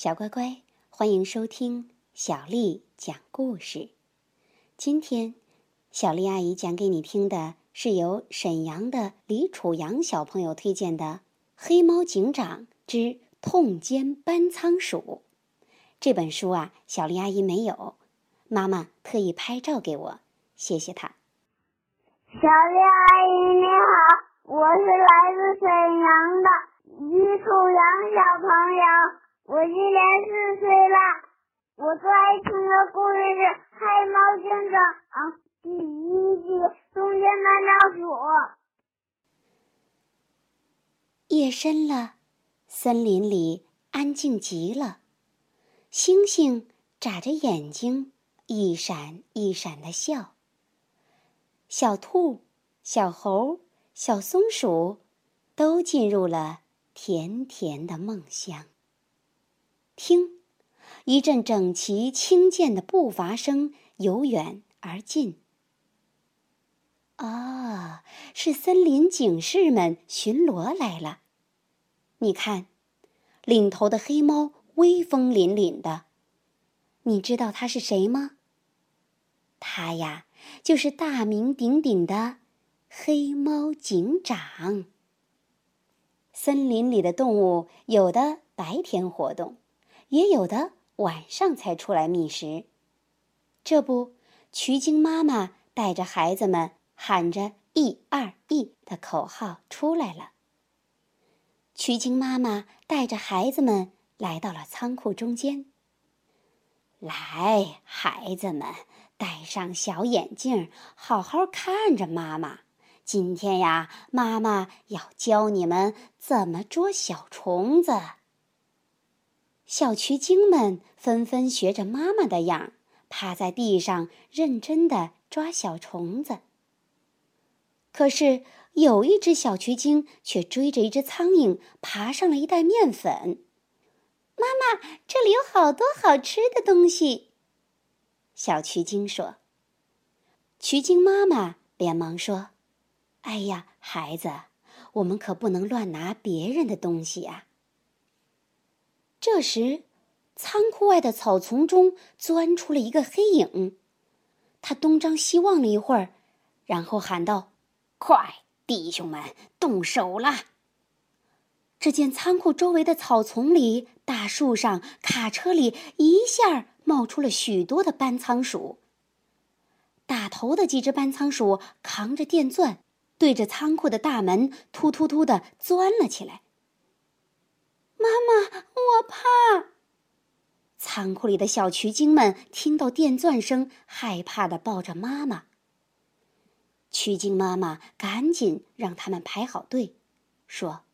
小乖乖，欢迎收听小丽讲故事。今天，小丽阿姨讲给你听的是由沈阳的李楚阳小朋友推荐的《黑猫警长之痛歼班仓鼠》这本书啊。小丽阿姨没有，妈妈特意拍照给我，谢谢她。小丽阿姨你好，我是来自沈阳的李楚阳小朋友。我今年四岁啦，我最爱听的故事是《黑猫警长》第一季《冬天班长鼠》。夜深了，森林里安静极了，星星眨着眼睛，一闪一闪的笑。小兔、小猴、小松鼠都进入了甜甜的梦乡。听，一阵整齐轻健的步伐声由远而近。啊，是森林警士们巡逻来了。你看，领头的黑猫威风凛凛的。你知道他是谁吗？他呀，就是大名鼎鼎的黑猫警长。森林里的动物有的白天活动。也有的晚上才出来觅食。这不，瞿京妈妈带着孩子们喊着“一二一”的口号出来了。瞿京妈妈带着孩子们来到了仓库中间。来，孩子们，戴上小眼镜，好好看着妈妈。今天呀，妈妈要教你们怎么捉小虫子。小渠精们纷纷学着妈妈的样，趴在地上认真的抓小虫子。可是有一只小渠精却追着一只苍蝇爬上了一袋面粉。妈妈，这里有好多好吃的东西。小渠精说。渠精妈妈连忙说：“哎呀，孩子，我们可不能乱拿别人的东西呀。”这时，仓库外的草丛中钻出了一个黑影，他东张西望了一会儿，然后喊道：“快，弟兄们，动手了！”只见仓库周围的草丛里、大树上、卡车里一下冒出了许多的搬仓鼠。打头的几只搬仓鼠扛着电钻，对着仓库的大门突突突的钻了起来。妈妈，我怕。仓库里的小渠精们听到电钻声，害怕的抱着妈妈。渠精妈妈赶紧让他们排好队，说：“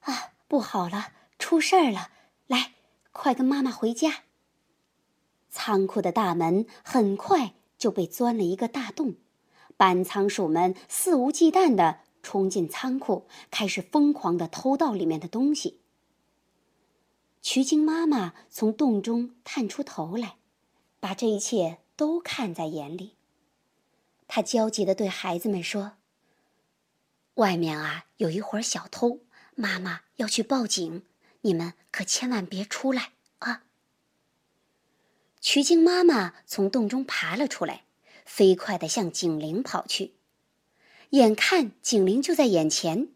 啊，不好了，出事儿了！来，快跟妈妈回家。”仓库的大门很快就被钻了一个大洞，班仓鼠们肆无忌惮的冲进仓库，开始疯狂的偷盗里面的东西。徐晶妈妈从洞中探出头来，把这一切都看在眼里。她焦急地对孩子们说：“外面啊，有一伙小偷，妈妈要去报警，你们可千万别出来啊！”瞿精妈妈从洞中爬了出来，飞快地向警铃跑去。眼看警铃就在眼前，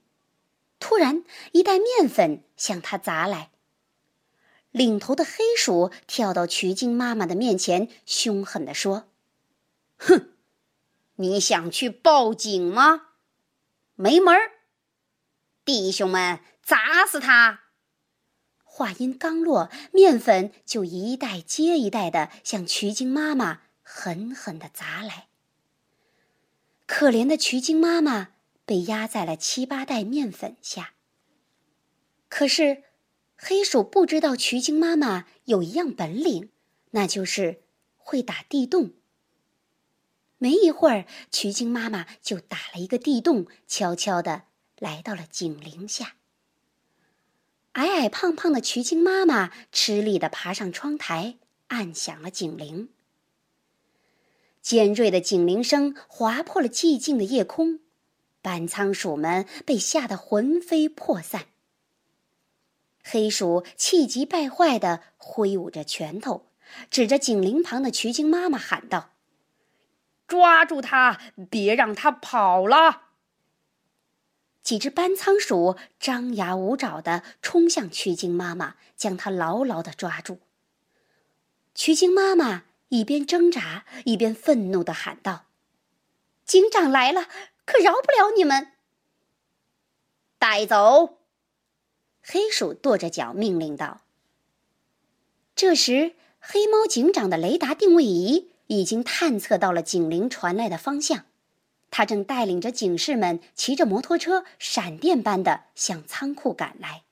突然一袋面粉向他砸来。领头的黑鼠跳到瞿精妈妈的面前，凶狠地说：“哼，你想去报警吗？没门儿！弟兄们，砸死他！”话音刚落，面粉就一袋接一袋的向瞿精妈妈狠狠的砸来。可怜的瞿精妈妈被压在了七八袋面粉下。可是。黑鼠不知道瞿精妈妈有一样本领，那就是会打地洞。没一会儿，瞿精妈妈就打了一个地洞，悄悄的来到了警铃下。矮矮胖胖的瞿精妈妈吃力的爬上窗台，按响了警铃。尖锐的警铃声划破了寂静的夜空，板仓鼠们被吓得魂飞魄散。黑鼠气急败坏地挥舞着拳头，指着警铃旁的渠精妈妈喊道：“抓住他，别让他跑了！”几只斑仓鼠张牙舞爪地冲向曲精妈妈，将她牢牢地抓住。曲精妈妈一边挣扎，一边愤怒地喊道：“警长来了，可饶不了你们！”带走！黑鼠跺着脚命令道。这时，黑猫警长的雷达定位仪已经探测到了警铃传来的方向。他正带领着警士们骑着摩托车，闪电般的向仓库赶来。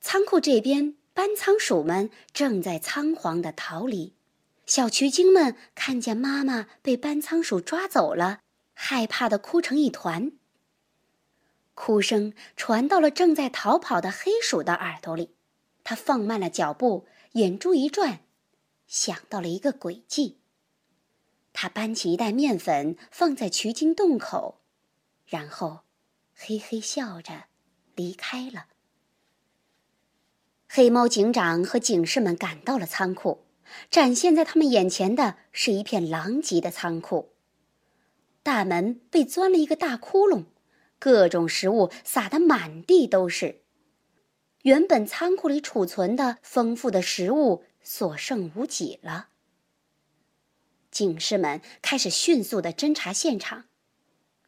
仓库这边，搬仓鼠们正在仓皇的逃离。小渠精们看见妈妈被搬仓鼠抓走了，害怕的哭成一团。哭声传到了正在逃跑的黑鼠的耳朵里，他放慢了脚步，眼珠一转，想到了一个诡计。他搬起一袋面粉放在渠经洞口，然后嘿嘿笑着离开了。黑猫警长和警士们赶到了仓库，展现在他们眼前的是一片狼藉的仓库。大门被钻了一个大窟窿，各种食物撒得满地都是。原本仓库里储存的丰富的食物所剩无几了。警士们开始迅速的侦查现场。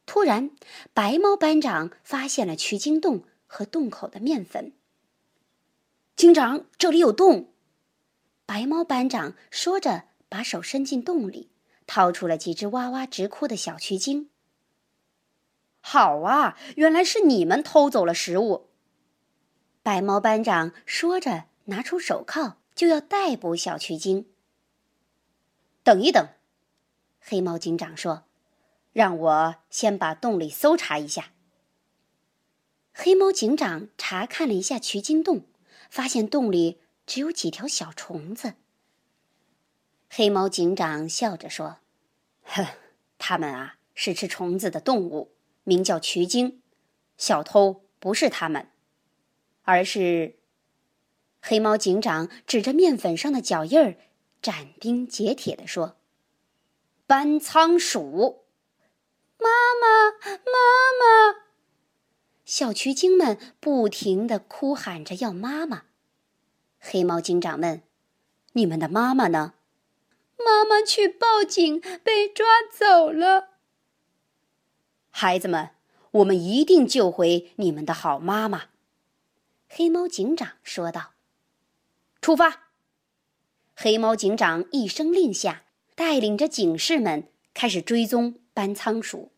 突然，白猫班长发现了取经洞和洞口的面粉。警长，这里有洞！白猫班长说着，把手伸进洞里，掏出了几只哇哇直哭的小渠精。好啊，原来是你们偷走了食物！白猫班长说着，拿出手铐，就要逮捕小渠精。等一等，黑猫警长说：“让我先把洞里搜查一下。”黑猫警长查看了一下渠精洞，发现洞里只有几条小虫子。黑猫警长笑着说：“哼，它们啊是吃虫子的动物，名叫渠精。小偷不是他们，而是……”黑猫警长指着面粉上的脚印儿。斩钉截铁地说：“搬仓鼠，妈妈，妈妈！”小渠精们不停地哭喊着要妈妈。黑猫警长问：“你们的妈妈呢？”“妈妈去报警，被抓走了。”“孩子们，我们一定救回你们的好妈妈。”黑猫警长说道。“出发！”黑猫警长一声令下，带领着警士们开始追踪搬仓鼠。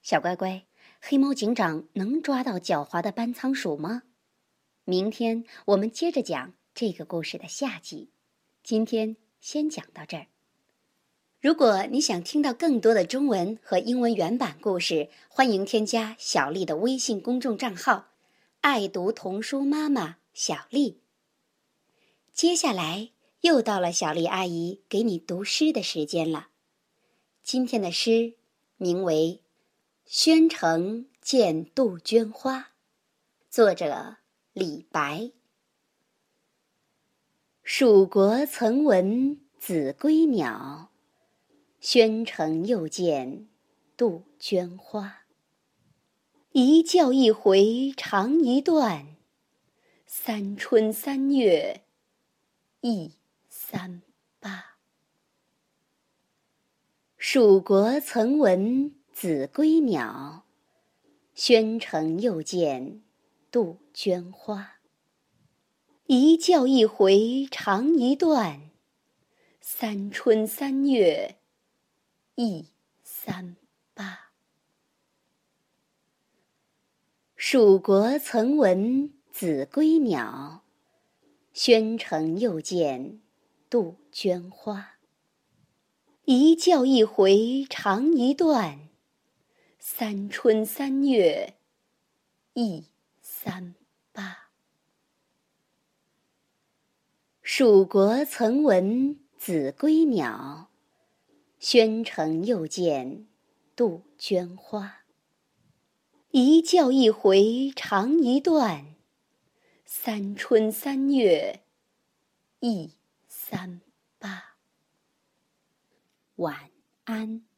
小乖乖，黑猫警长能抓到狡猾的搬仓鼠吗？明天我们接着讲这个故事的下集。今天先讲到这儿。如果你想听到更多的中文和英文原版故事，欢迎添加小丽的微信公众账号“爱读童书妈妈小丽”。接下来又到了小丽阿姨给你读诗的时间了。今天的诗名为《宣城见杜鹃花》，作者李白。蜀国曾闻子规鸟，宣城又见杜鹃花。一叫一回长一段，三春三月。一三八，蜀国曾闻子规鸟，宣城又见杜鹃花。一叫一回长一段，三春三月一三八。蜀国曾闻子规鸟。宣城又见杜鹃花。一叫一回长一段，三春三月一三八。蜀国曾闻子规鸟，宣城又见杜鹃花。一叫一回长一段，三春三月一三八。晚安。